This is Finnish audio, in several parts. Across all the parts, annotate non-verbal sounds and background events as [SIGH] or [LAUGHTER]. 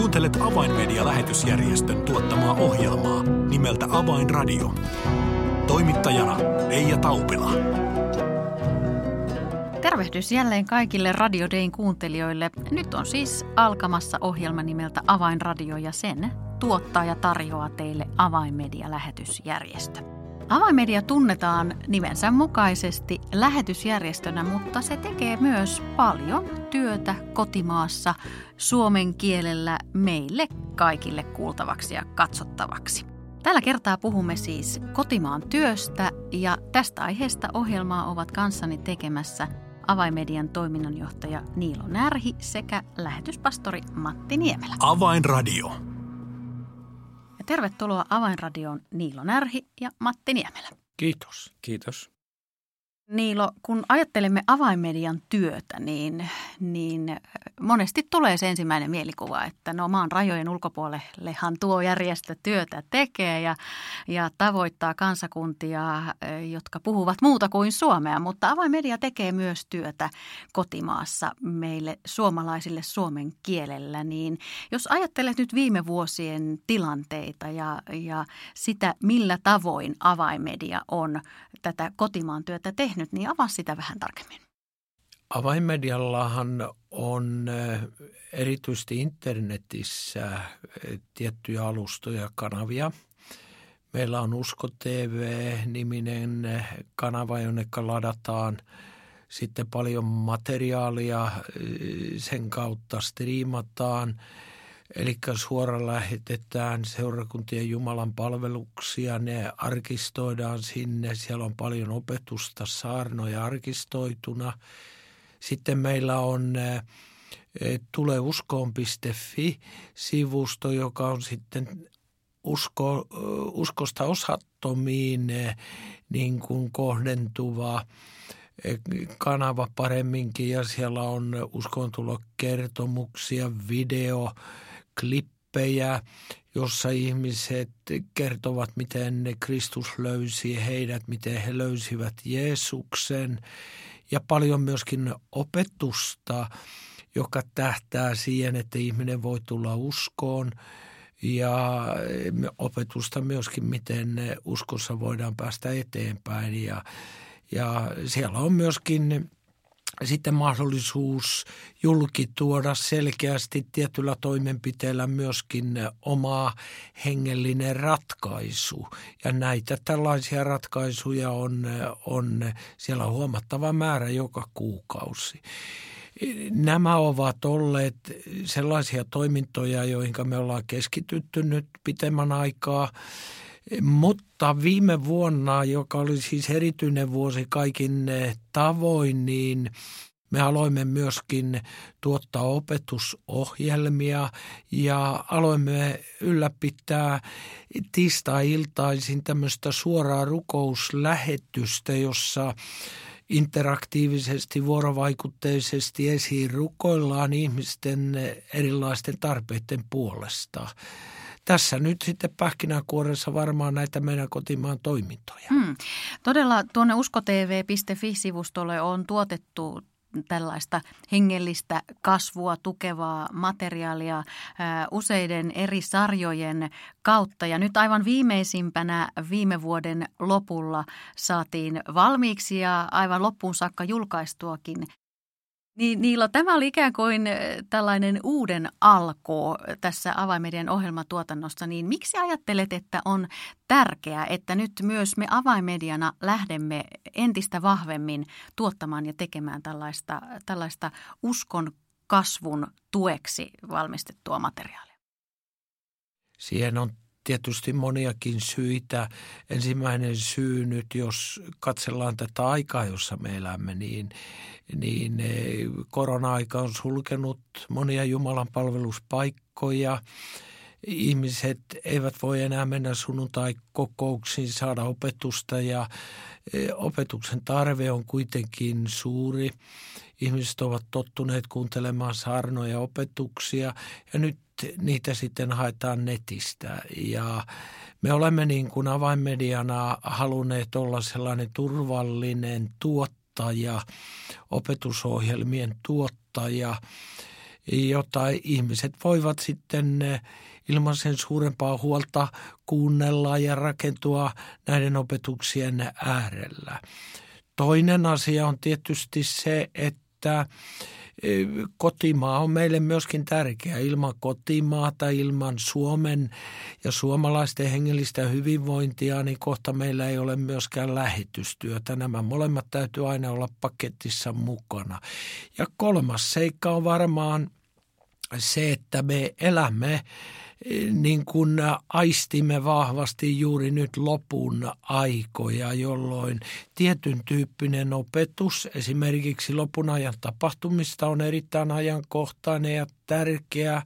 Kuuntelet Avainmedia-lähetysjärjestön tuottamaa ohjelmaa nimeltä Avainradio. Toimittajana Leija Taupila. Tervehdys jälleen kaikille Radio Dayn kuuntelijoille. Nyt on siis alkamassa ohjelma nimeltä Avainradio ja sen tuottaa ja tarjoaa teille Avainmedia-lähetysjärjestö. Avainmedia tunnetaan nimensä mukaisesti lähetysjärjestönä, mutta se tekee myös paljon työtä kotimaassa suomen kielellä meille kaikille kuultavaksi ja katsottavaksi. Tällä kertaa puhumme siis kotimaan työstä ja tästä aiheesta ohjelmaa ovat kanssani tekemässä Avainmedian toiminnanjohtaja Niilo Närhi sekä lähetyspastori Matti Niemelä. Avainradio. Tervetuloa Avainradioon Niilo Närhi ja Matti Niemelä. Kiitos. Kiitos. Niilo, kun ajattelemme avainmedian työtä, niin, niin monesti tulee se ensimmäinen mielikuva, että no maan rajojen ulkopuolellehan tuo järjestö työtä tekee ja, ja tavoittaa kansakuntia, jotka puhuvat muuta kuin suomea. Mutta avainmedia tekee myös työtä kotimaassa meille suomalaisille suomen kielellä. Niin jos ajattelet nyt viime vuosien tilanteita ja, ja sitä, millä tavoin avainmedia on tätä kotimaan työtä tehnyt, niin avaa sitä vähän tarkemmin. Avainmediallahan on erityisesti internetissä tiettyjä alustoja ja kanavia. Meillä on Usko TV-niminen kanava, jonne ladataan sitten paljon materiaalia, sen kautta striimataan – Eli suora lähetetään seurakuntien Jumalan palveluksia, ne arkistoidaan sinne, siellä on paljon opetusta, saarnoja arkistoituna. Sitten meillä on tuleuskoon.fi-sivusto, joka on sitten usko, uskosta osattomiin niin kuin kohdentuva kanava paremminkin ja siellä on uskontulokertomuksia, video, klippejä, jossa ihmiset kertovat, miten Kristus löysi heidät, miten he löysivät Jeesuksen. Ja paljon myöskin opetusta, joka tähtää siihen, että ihminen voi tulla uskoon. Ja opetusta myöskin, miten uskossa voidaan päästä eteenpäin. Ja, ja siellä on myöskin sitten mahdollisuus julkituoda selkeästi tietyllä toimenpiteellä myöskin omaa hengellinen ratkaisu. Ja näitä tällaisia ratkaisuja on, on siellä huomattava määrä joka kuukausi. Nämä ovat olleet sellaisia toimintoja, joihin me ollaan keskitytty nyt pitemmän aikaa – mutta viime vuonna, joka oli siis erityinen vuosi kaikin eh, tavoin, niin me aloimme myöskin tuottaa opetusohjelmia ja aloimme ylläpitää tiistai-iltaisin tämmöistä suoraa rukouslähetystä, jossa interaktiivisesti, vuorovaikutteisesti esiin rukoillaan ihmisten erilaisten tarpeiden puolesta tässä nyt sitten pähkinänkuoressa varmaan näitä meidän kotimaan toimintoja. Hmm. Todella tuonne uskotv.fi-sivustolle on tuotettu tällaista hengellistä kasvua tukevaa materiaalia useiden eri sarjojen kautta. Ja nyt aivan viimeisimpänä viime vuoden lopulla saatiin valmiiksi ja aivan loppuun saakka julkaistuakin niin Niilo, tämä oli ikään kuin tällainen uuden alku tässä avaimedian ohjelmatuotannossa, niin miksi ajattelet, että on tärkeää, että nyt myös me avaimediana lähdemme entistä vahvemmin tuottamaan ja tekemään tällaista, tällaista uskon kasvun tueksi valmistettua materiaalia? Siihen on tietysti moniakin syitä. Ensimmäinen syy nyt, jos katsellaan tätä aikaa, jossa me elämme, niin, niin eh, korona-aika on sulkenut monia Jumalan palveluspaikkoja. Ihmiset eivät voi enää mennä sunnuntai-kokouksiin saada opetusta ja eh, opetuksen tarve on kuitenkin suuri. Ihmiset ovat tottuneet kuuntelemaan saarnoja opetuksia ja nyt niitä sitten haetaan netistä ja me olemme niin kuin avainmediana halunneet olla sellainen turvallinen tuottaja, opetusohjelmien tuottaja jota ihmiset voivat sitten ilman sen suurempaa huolta kuunnella ja rakentua näiden opetuksien äärellä. Toinen asia on tietysti se, että kotimaa on meille myöskin tärkeä. Ilman kotimaata, ilman Suomen ja suomalaisten hengellistä hyvinvointia, niin kohta meillä ei ole myöskään lähetystyötä. Nämä molemmat täytyy aina olla paketissa mukana. Ja kolmas seikka on varmaan se, että me elämme niin kuin aistimme vahvasti juuri nyt lopun aikoja, jolloin tietyn tyyppinen opetus, esimerkiksi lopun ajan tapahtumista on erittäin ajankohtainen ja tärkeä,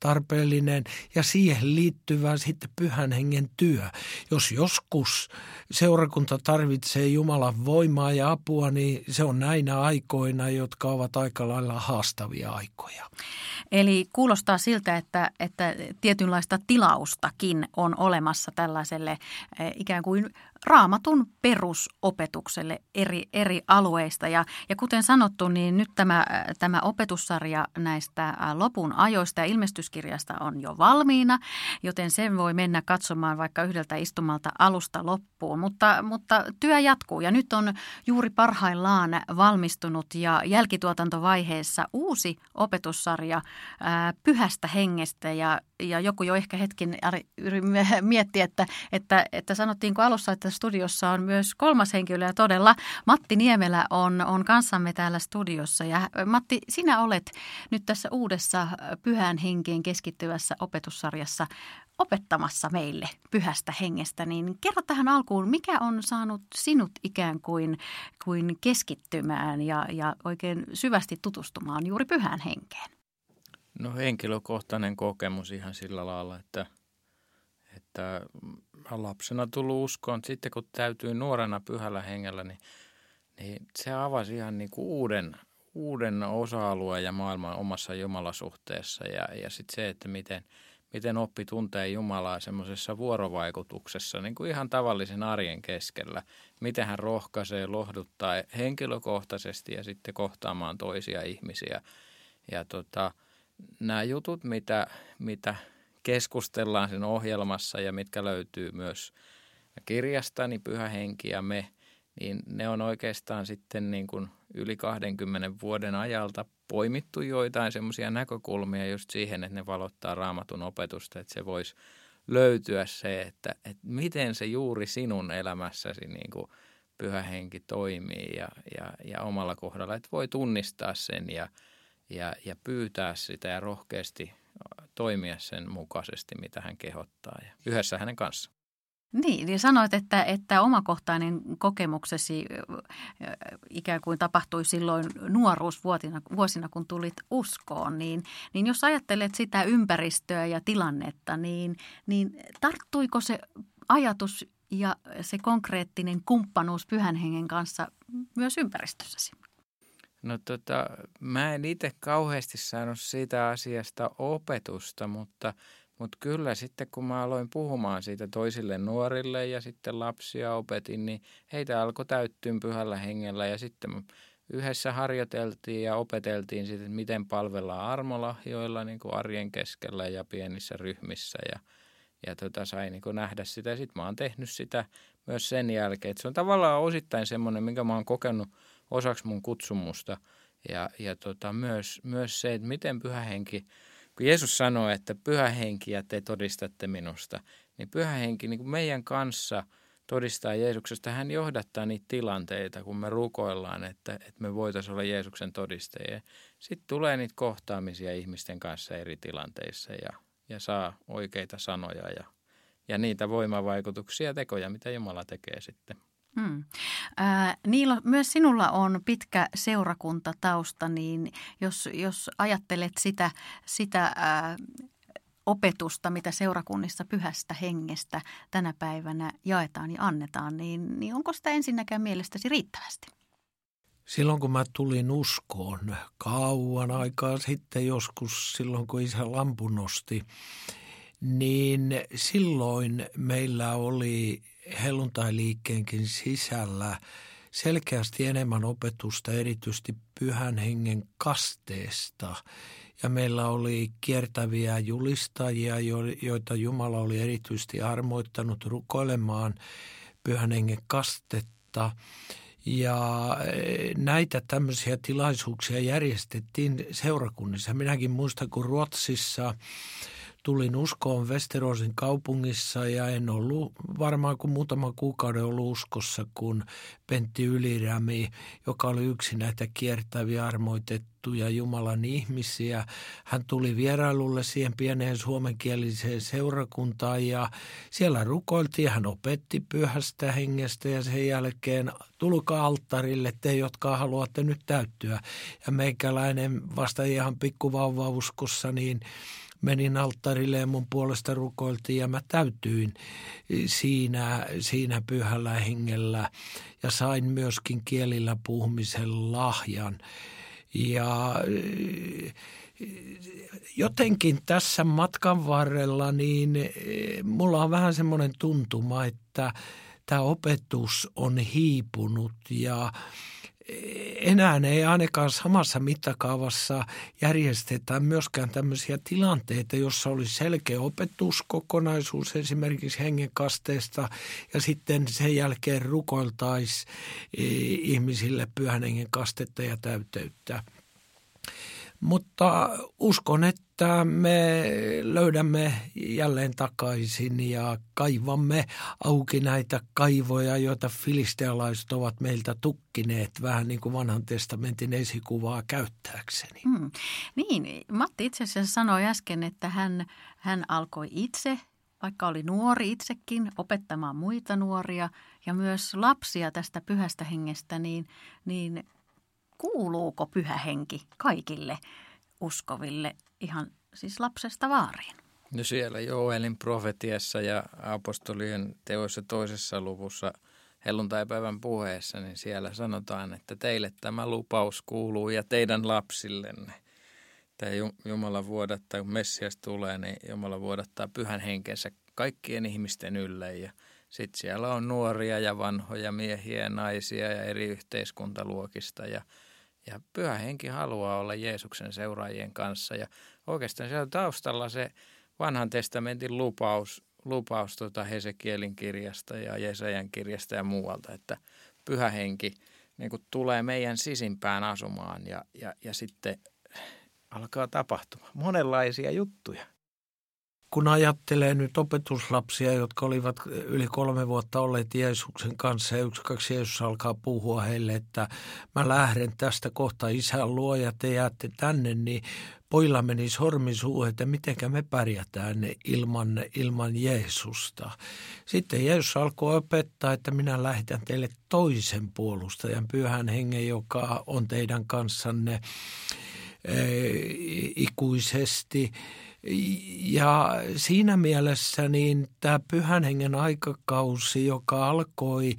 tarpeellinen ja siihen liittyvä sitten pyhän hengen työ. Jos joskus seurakunta tarvitsee Jumalan voimaa ja apua, niin se on näinä aikoina, jotka ovat aika lailla haastavia aikoja. Eli kuulostaa siltä, että, että tietynlaista tilaustakin on olemassa tällaiselle eh, ikään kuin raamatun perusopetukselle eri, eri alueista. Ja, ja kuten sanottu, niin nyt tämä, tämä opetussarja näistä lopun ajoista ja ilmestyskirjasta on jo valmiina, joten sen voi mennä katsomaan vaikka yhdeltä istumalta alusta loppuun. Mutta, mutta työ jatkuu ja nyt on juuri parhaillaan valmistunut ja jälkituotantovaiheessa uusi opetussarja ää, pyhästä hengestä ja, ja joku jo ehkä hetkin [LAUGHS] mietti, että, että, että sanottiinko alussa, että studiossa on myös kolmas henkilö ja todella Matti Niemelä on, on kanssamme täällä studiossa. Ja Matti, sinä olet nyt tässä uudessa pyhän henkeen keskittyvässä opetussarjassa opettamassa meille pyhästä hengestä, niin kerro tähän alkuun, mikä on saanut sinut ikään kuin, kuin keskittymään ja, ja oikein syvästi tutustumaan juuri pyhään henkeen? No henkilökohtainen kokemus ihan sillä lailla, että, että lapsena tullut uskoon. Sitten kun täytyy nuorena pyhällä hengellä, niin, niin se avasi ihan niin kuin uuden, uuden osa-alueen ja maailman omassa jumalasuhteessa. Ja, ja sitten se, että miten, miten oppi tuntee Jumalaa semmoisessa vuorovaikutuksessa niin kuin ihan tavallisen arjen keskellä. Miten hän rohkaisee, lohduttaa henkilökohtaisesti ja sitten kohtaamaan toisia ihmisiä. Ja tota, nämä jutut, mitä, mitä keskustellaan sen ohjelmassa ja mitkä löytyy myös kirjasta, niin Pyhä Henki ja me, niin ne on oikeastaan sitten niin kuin yli 20 vuoden ajalta poimittu joitain semmoisia näkökulmia just siihen, että ne valottaa raamatun opetusta, että se voisi löytyä se, että, että miten se juuri sinun elämässäsi niin kuin pyhä henki toimii ja, ja, ja omalla kohdalla, että voi tunnistaa sen ja, ja, ja pyytää sitä ja rohkeasti toimia sen mukaisesti, mitä hän kehottaa ja yhdessä hänen kanssa. Niin, niin sanoit, että, että omakohtainen kokemuksesi ikään kuin tapahtui silloin nuoruusvuosina, vuosina, kun tulit uskoon, niin, niin jos ajattelet sitä ympäristöä ja tilannetta, niin, niin tarttuiko se ajatus ja se konkreettinen kumppanuus pyhän hengen kanssa myös ympäristössäsi? No tota, mä en itse kauheasti saanut siitä asiasta opetusta, mutta, mutta kyllä sitten kun mä aloin puhumaan siitä toisille nuorille ja sitten lapsia opetin, niin heitä alkoi täyttyä pyhällä hengellä ja sitten yhdessä harjoiteltiin ja opeteltiin siitä, että miten palvellaan armolahjoilla niin kuin arjen keskellä ja pienissä ryhmissä ja, ja tota, sai niin nähdä sitä. Sitten mä oon tehnyt sitä myös sen jälkeen. että se on tavallaan osittain semmoinen, minkä mä oon kokenut – osaksi mun kutsumusta. Ja, ja tota, myös, myös se, että miten pyhä henki, kun Jeesus sanoi, että pyhä henki ja te todistatte minusta, niin pyhä henki niin kuin meidän kanssa todistaa Jeesuksesta. Hän johdattaa niitä tilanteita, kun me rukoillaan, että, että me voitaisiin olla Jeesuksen todistajia. Sitten tulee niitä kohtaamisia ihmisten kanssa eri tilanteissa ja, ja saa oikeita sanoja ja, ja niitä voimavaikutuksia ja tekoja, mitä Jumala tekee sitten. Hmm. Äh, Niilo, myös sinulla on pitkä seurakuntatausta, niin jos, jos ajattelet sitä, sitä äh, opetusta, mitä seurakunnissa pyhästä hengestä tänä päivänä jaetaan ja annetaan, niin, niin onko sitä ensinnäkään mielestäsi riittävästi? Silloin kun mä tulin uskoon kauan aikaa sitten joskus, silloin kun isä lampu nosti, niin silloin meillä oli helluntailiikkeenkin sisällä selkeästi enemmän opetusta erityisesti pyhän hengen kasteesta. Ja meillä oli kiertäviä julistajia, joita Jumala oli erityisesti armoittanut rukoilemaan pyhän hengen kastetta. Ja eh, näitä tämmöisiä tilaisuuksia järjestettiin seurakunnissa. Minäkin muistan, kun Ruotsissa tulin uskoon Westerosin kaupungissa ja en ollut varmaan kuin muutama kuukauden ollut uskossa, kun Pentti Ylirämi, joka oli yksi näitä kiertäviä armoitettuja Jumalan ihmisiä, hän tuli vierailulle siihen pieneen suomenkieliseen seurakuntaan ja siellä rukoiltiin, hän opetti pyhästä hengestä ja sen jälkeen tulkaa alttarille te, jotka haluatte nyt täyttyä. Ja meikäläinen vasta ihan pikkuvauvauskossa, niin menin alttarille mun puolesta rukoiltiin ja mä täytyin siinä, siinä pyhällä hengellä ja sain myöskin kielillä puhumisen lahjan. Ja jotenkin tässä matkan varrella niin mulla on vähän semmoinen tuntuma, että tämä opetus on hiipunut ja enää ei ainakaan samassa mittakaavassa järjestetä myöskään tämmöisiä tilanteita, jossa olisi selkeä opetuskokonaisuus esimerkiksi hengenkasteesta ja sitten sen jälkeen rukoiltaisi e, ihmisille pyhän hengen kastetta ja täyteyttä. Mutta uskon, että me löydämme jälleen takaisin ja kaivamme auki näitä kaivoja, joita filistealaiset ovat meiltä tukkineet vähän niin kuin vanhan testamentin esikuvaa käyttääkseni. Hmm. Niin, Matti itse asiassa sanoi äsken, että hän, hän alkoi itse vaikka oli nuori itsekin, opettamaan muita nuoria ja myös lapsia tästä pyhästä hengestä, niin, niin kuuluuko pyhä henki kaikille uskoville ihan siis lapsesta vaariin? No siellä Joelin profetiassa ja apostolien teoissa toisessa luvussa helluntaipäivän puheessa, niin siellä sanotaan, että teille tämä lupaus kuuluu ja teidän lapsillenne. Tämä Jumala vuodattaa, kun Messias tulee, niin Jumala vuodattaa pyhän henkensä kaikkien ihmisten ylle ja sitten siellä on nuoria ja vanhoja miehiä ja naisia ja eri yhteiskuntaluokista ja – ja pyhä henki haluaa olla Jeesuksen seuraajien kanssa. Ja oikeastaan siellä taustalla se vanhan testamentin lupaus, lupaus tuota Hesekielin kirjasta ja Jesajan kirjasta ja muualta, että pyhä henki niin kuin tulee meidän sisimpään asumaan ja, ja, ja sitten alkaa tapahtua monenlaisia juttuja kun ajattelee nyt opetuslapsia, jotka olivat yli kolme vuotta olleet Jeesuksen kanssa ja yksi kaksi Jeesus alkaa puhua heille, että mä lähden tästä kohta isän luo ja te jäätte tänne, niin poilla meni sormi suuhun, että mitenkä me pärjätään ilman, ilman Jeesusta. Sitten Jeesus alkoi opettaa, että minä lähetän teille toisen puolustajan, pyhän hengen, joka on teidän kanssanne ikuisesti – ja siinä mielessä niin tämä pyhän hengen aikakausi, joka alkoi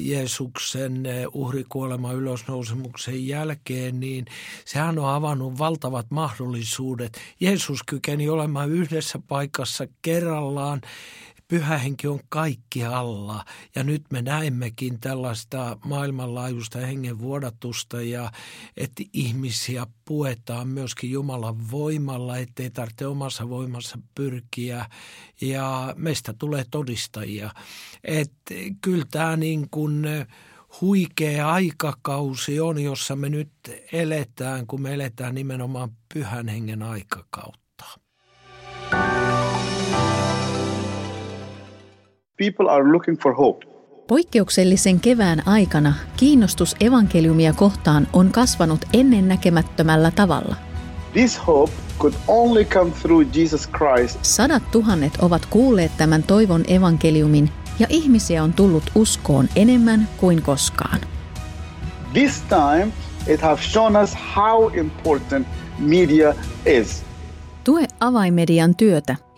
Jeesuksen uhrikuolema ylösnousemuksen jälkeen, niin sehän on avannut valtavat mahdollisuudet. Jeesus kykeni olemaan yhdessä paikassa kerrallaan pyhä henki on kaikki alla ja nyt me näemmekin tällaista maailmanlaajuista hengen vuodatusta ja että ihmisiä puetaan myöskin Jumalan voimalla, ettei tarvitse omassa voimassa pyrkiä ja meistä tulee todistajia. Että kyllä tämä niin kuin huikea aikakausi on, jossa me nyt eletään, kun me eletään nimenomaan pyhän hengen aikakautta. People are looking for hope. Poikkeuksellisen kevään aikana kiinnostus evankeliumia kohtaan on kasvanut ennennäkemättömällä tavalla. This hope could only come through Jesus Christ. Sadat tuhannet ovat kuulleet tämän toivon evankeliumin ja ihmisiä on tullut uskoon enemmän kuin koskaan. This time it has shown us how important media is. Tue avaimedian työtä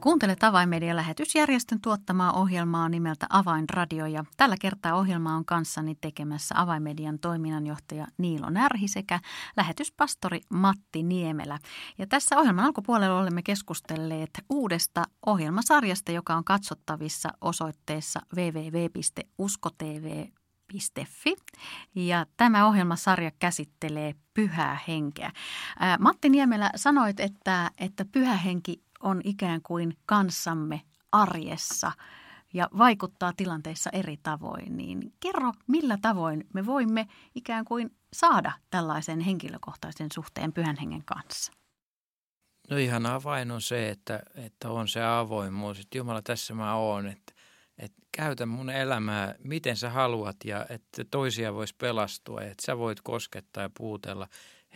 Kuuntelet Avainmedian lähetysjärjestön tuottamaa ohjelmaa nimeltä Avainradio ja tällä kertaa ohjelma on kanssani tekemässä Avainmedian toiminnanjohtaja Niilo Närhi sekä lähetyspastori Matti Niemelä. Ja tässä ohjelman alkupuolella olemme keskustelleet uudesta ohjelmasarjasta, joka on katsottavissa osoitteessa www.uskotv Fi. Ja tämä ohjelmasarja käsittelee pyhää henkeä. Matti Niemelä sanoit, että, että pyhä henki on ikään kuin kanssamme arjessa ja vaikuttaa tilanteissa eri tavoin, niin kerro, millä tavoin me voimme ikään kuin saada tällaisen henkilökohtaisen suhteen pyhän hengen kanssa? No ihan avain on se, että, että on se avoimuus, että Jumala tässä mä oon, että, että käytä mun elämää miten sä haluat ja että toisia voisi pelastua, että sä voit koskettaa ja puutella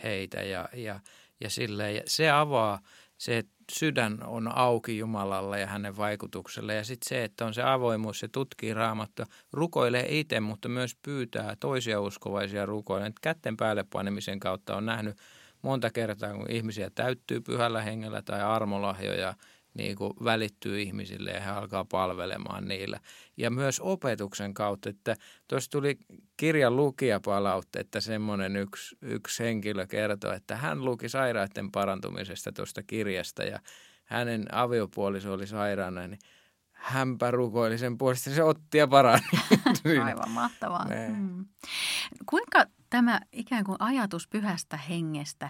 heitä ja, ja, ja silleen. Ja se avaa se, että sydän on auki Jumalalle ja hänen vaikutukselle. Ja sitten se, että on se avoimuus, se tutkii raamattua, rukoilee itse, mutta myös pyytää toisia uskovaisia rukoille. Kätten päälle panemisen kautta on nähnyt monta kertaa, kun ihmisiä täyttyy pyhällä hengellä tai armolahjoja – niin kuin välittyy ihmisille ja he alkaa palvelemaan niillä. Ja myös opetuksen kautta, että tuossa tuli kirjan lukijapalautta, että semmoinen yksi, yksi henkilö kertoi, että hän luki sairaiden parantumisesta tuosta kirjasta ja hänen aviopuoliso oli sairaana, niin hänpä rukoili sen puolesta, se otti ja parani. [LAUGHS] Aivan mahtavaa. Mm. Kuinka tämä ikään kuin ajatus pyhästä hengestä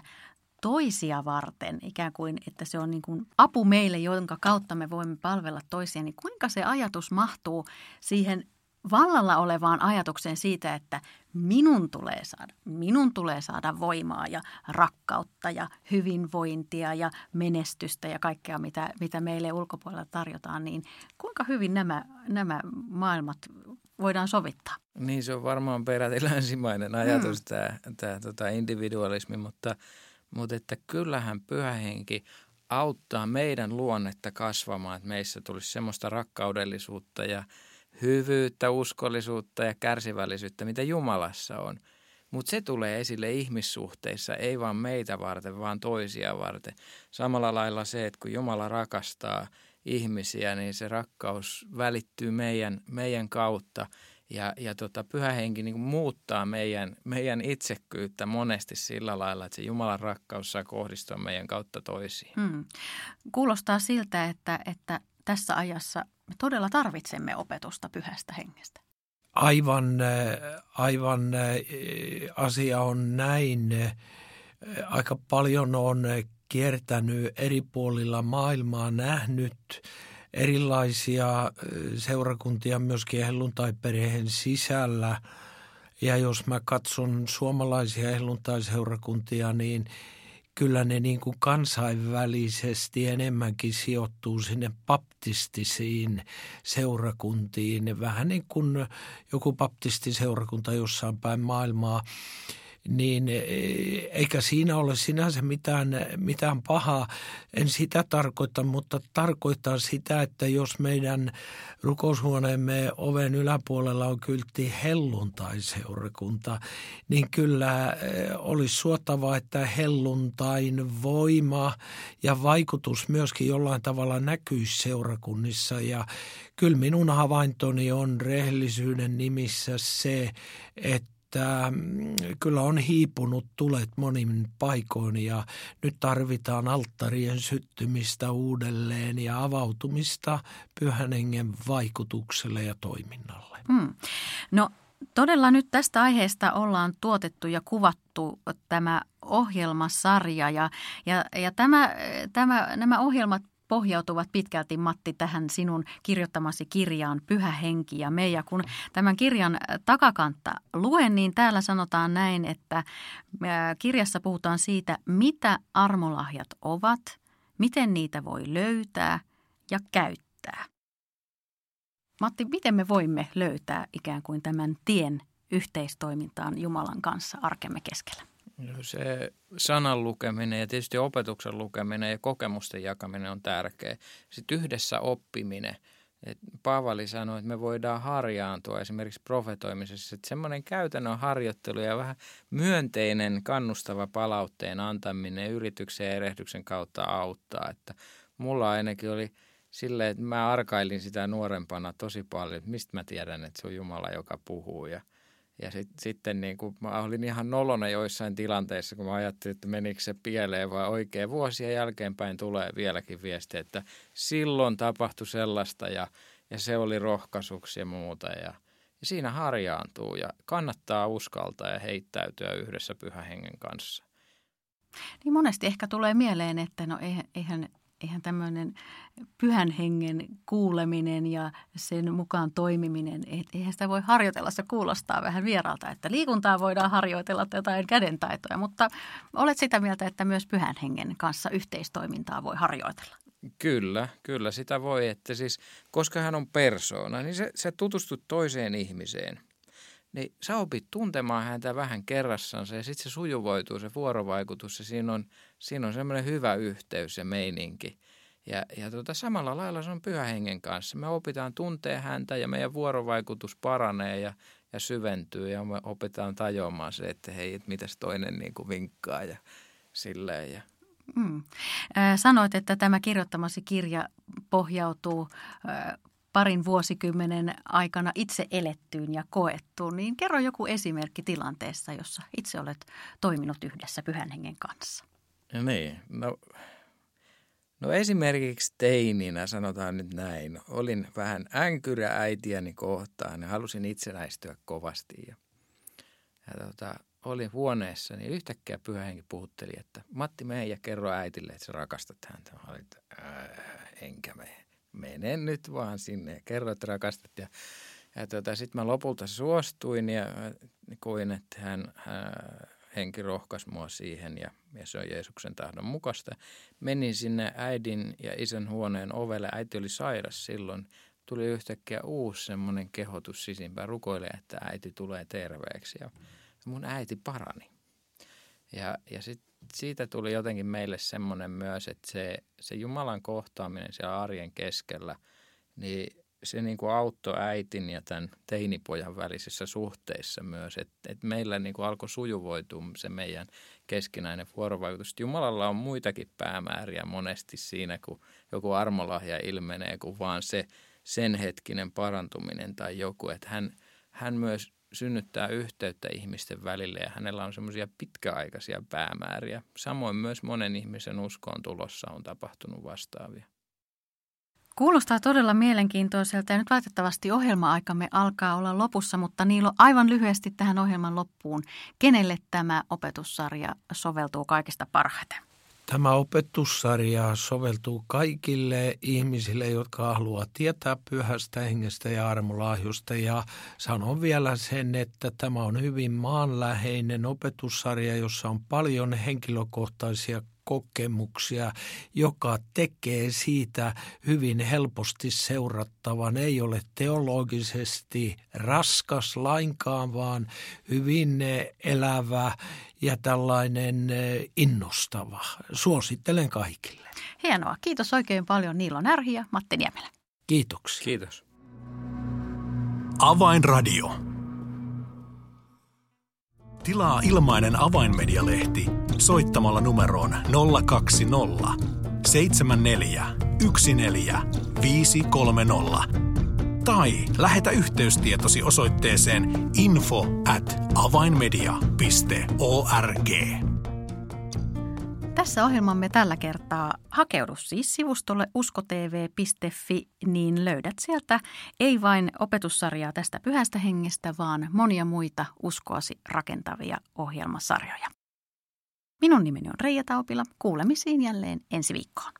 toisia varten, ikään kuin, että se on niin kuin apu meille, jonka kautta me voimme palvella toisia, niin kuinka se ajatus mahtuu siihen vallalla olevaan ajatukseen siitä, että minun tulee saada, minun tulee saada voimaa ja rakkautta ja hyvinvointia ja menestystä ja kaikkea, mitä, mitä meille ulkopuolella tarjotaan, niin kuinka hyvin nämä, nämä maailmat voidaan sovittaa? Niin se on varmaan peräti länsimainen ajatus, hmm. tämä, tämä tota individualismi, mutta – mutta että kyllähän pyhähenki auttaa meidän luonnetta kasvamaan, että meissä tulisi semmoista rakkaudellisuutta ja hyvyyttä, uskollisuutta ja kärsivällisyyttä, mitä Jumalassa on. Mutta se tulee esille ihmissuhteissa, ei vaan meitä varten, vaan toisia varten. Samalla lailla se, että kun Jumala rakastaa ihmisiä, niin se rakkaus välittyy meidän, meidän kautta – ja, ja tota, pyhä henki niin muuttaa meidän, meidän itsekkyyttä monesti sillä lailla, että se Jumalan rakkaus saa kohdistua meidän kautta toisiin. Hmm. Kuulostaa siltä, että, että tässä ajassa me todella tarvitsemme opetusta pyhästä hengestä. Aivan, aivan asia on näin. Aika paljon on kiertänyt eri puolilla maailmaa, nähnyt – erilaisia seurakuntia myöskin helluntai-perheen sisällä. Ja jos mä katson suomalaisia helluntai-seurakuntia, niin kyllä ne niin kuin kansainvälisesti enemmänkin sijoittuu sinne baptistisiin seurakuntiin. Vähän niin kuin joku baptistiseurakunta jossain päin maailmaa niin e, eikä siinä ole sinänsä mitään, mitään pahaa. En sitä tarkoita, mutta tarkoittaa sitä, että jos meidän rukoushuoneemme oven yläpuolella on kyltti helluntai-seurakunta, niin kyllä e, olisi suotavaa, että helluntain voima ja vaikutus myöskin jollain tavalla näkyisi seurakunnissa. Ja kyllä minun havaintoni on rehellisyyden nimissä se, että että mm, kyllä on hiipunut tulet monin paikoin ja nyt tarvitaan alttarien syttymistä uudelleen ja avautumista pyhän hengen vaikutukselle ja toiminnalle. Hmm. No todella nyt tästä aiheesta ollaan tuotettu ja kuvattu tämä ohjelmasarja ja, ja, ja tämä, tämä, nämä ohjelmat pohjautuvat pitkälti, Matti, tähän sinun kirjoittamasi kirjaan Pyhä henki ja me. Ja kun tämän kirjan takakantta luen, niin täällä sanotaan näin, että kirjassa puhutaan siitä, mitä armolahjat ovat, miten niitä voi löytää ja käyttää. Matti, miten me voimme löytää ikään kuin tämän tien yhteistoimintaan Jumalan kanssa arkemme keskellä? Se sanan lukeminen ja tietysti opetuksen lukeminen ja kokemusten jakaminen on tärkeä. Sitten yhdessä oppiminen. et Paavali sanoi, että me voidaan harjaantua esimerkiksi profetoimisessa. Että semmoinen käytännön harjoittelu ja vähän myönteinen kannustava palautteen antaminen yrityksen ja erehdyksen kautta auttaa. Että mulla ainakin oli silleen, että mä arkailin sitä nuorempana tosi paljon, että mistä mä tiedän, että se on Jumala, joka puhuu. Ja, ja sit, sitten niin kuin mä olin ihan nolona joissain tilanteissa, kun mä ajattelin, että menikö se pieleen vai oikein. Vuosien jälkeenpäin tulee vieläkin viesti, että silloin tapahtui sellaista ja, ja se oli rohkaisuksi ja muuta. Ja, ja siinä harjaantuu ja kannattaa uskaltaa ja heittäytyä yhdessä pyhän hengen kanssa. Niin monesti ehkä tulee mieleen, että no eihän eihän tämmöinen pyhän hengen kuuleminen ja sen mukaan toimiminen, eihän sitä voi harjoitella. Se kuulostaa vähän vieraalta, että liikuntaa voidaan harjoitella tai jotain kädentaitoja, mutta olet sitä mieltä, että myös pyhän hengen kanssa yhteistoimintaa voi harjoitella. Kyllä, kyllä sitä voi, että siis koska hän on persoona, niin se, se tutustut toiseen ihmiseen – niin sä opit tuntemaan häntä vähän kerrassansa ja sitten se sujuvoituu se vuorovaikutus ja siinä on, siinä on semmoinen hyvä yhteys ja meininki. Ja, ja tota, samalla lailla se on pyhähengen kanssa. Me opitaan tuntea häntä ja meidän vuorovaikutus paranee ja, ja syventyy ja me opitaan tajuamaan se, että hei, että mitäs toinen niin kuin vinkkaa ja silleen. Ja. Mm. Sanoit, että tämä kirjoittamasi kirja pohjautuu parin vuosikymmenen aikana itse elettyyn ja koettuun, niin kerro joku esimerkki tilanteessa, jossa itse olet toiminut yhdessä pyhän hengen kanssa. Ja niin, no, no esimerkiksi teininä, sanotaan nyt näin, olin vähän änkyrä äitiäni kohtaan ja halusin itsenäistyä kovasti. Ja, ja tota, olin huoneessa, niin yhtäkkiä pyhä henki puhutteli, että Matti, mene ja kerro äitille, että sä rakastat häntä. Mä olin, että enkä mene mene nyt vaan sinne ja kerro, että rakastat. Ja, ja tota, sitten mä lopulta suostuin ja koin, että hän, hän henki rohkaisi mua siihen ja, ja se on Jeesuksen tahdon mukaista. Menin sinne äidin ja isän huoneen ovelle. Äiti oli sairas silloin. Tuli yhtäkkiä uusi semmoinen kehotus sisimpään. Rukoile, että äiti tulee terveeksi. Ja mun äiti parani. Ja, ja sitten siitä tuli jotenkin meille semmoinen myös, että se, se Jumalan kohtaaminen siellä arjen keskellä, niin se niin kuin auttoi äitin ja tämän teinipojan välisissä suhteissa myös, että, että meillä niin kuin alkoi sujuvoitua se meidän keskinäinen vuorovaikutus. Jumalalla on muitakin päämääriä monesti siinä, kun joku armolahja ilmenee, kuin vaan se sen hetkinen parantuminen tai joku, että hän, hän myös synnyttää yhteyttä ihmisten välille ja hänellä on semmoisia pitkäaikaisia päämääriä. Samoin myös monen ihmisen uskoon tulossa on tapahtunut vastaavia. Kuulostaa todella mielenkiintoiselta ja nyt valitettavasti ohjelma-aikamme alkaa olla lopussa, mutta Niilo aivan lyhyesti tähän ohjelman loppuun. Kenelle tämä opetussarja soveltuu kaikista parhaiten? Tämä opetussarja soveltuu kaikille ihmisille, jotka haluavat tietää pyhästä hengestä ja armolahjusta. Ja sanon vielä sen, että tämä on hyvin maanläheinen opetussarja, jossa on paljon henkilökohtaisia kokemuksia, joka tekee siitä hyvin helposti seurattavan. Ei ole teologisesti raskas lainkaan, vaan hyvin elävä ja tällainen innostava. Suosittelen kaikille. Hienoa. Kiitos oikein paljon Niilo Närhi ja Matti Niemelä. Kiitoksia. Kiitos. Avainradio. Tilaa ilmainen avainmedialehti soittamalla numeroon 020 74 14 tai lähetä yhteystietosi osoitteeseen info at avainmedia.org. Tässä ohjelmamme tällä kertaa hakeudu siis sivustolle uskotv.fi, niin löydät sieltä ei vain opetussarjaa tästä pyhästä hengestä, vaan monia muita uskoasi rakentavia ohjelmasarjoja. Minun nimeni on Reija Taupila. Kuulemisiin jälleen ensi viikkoon.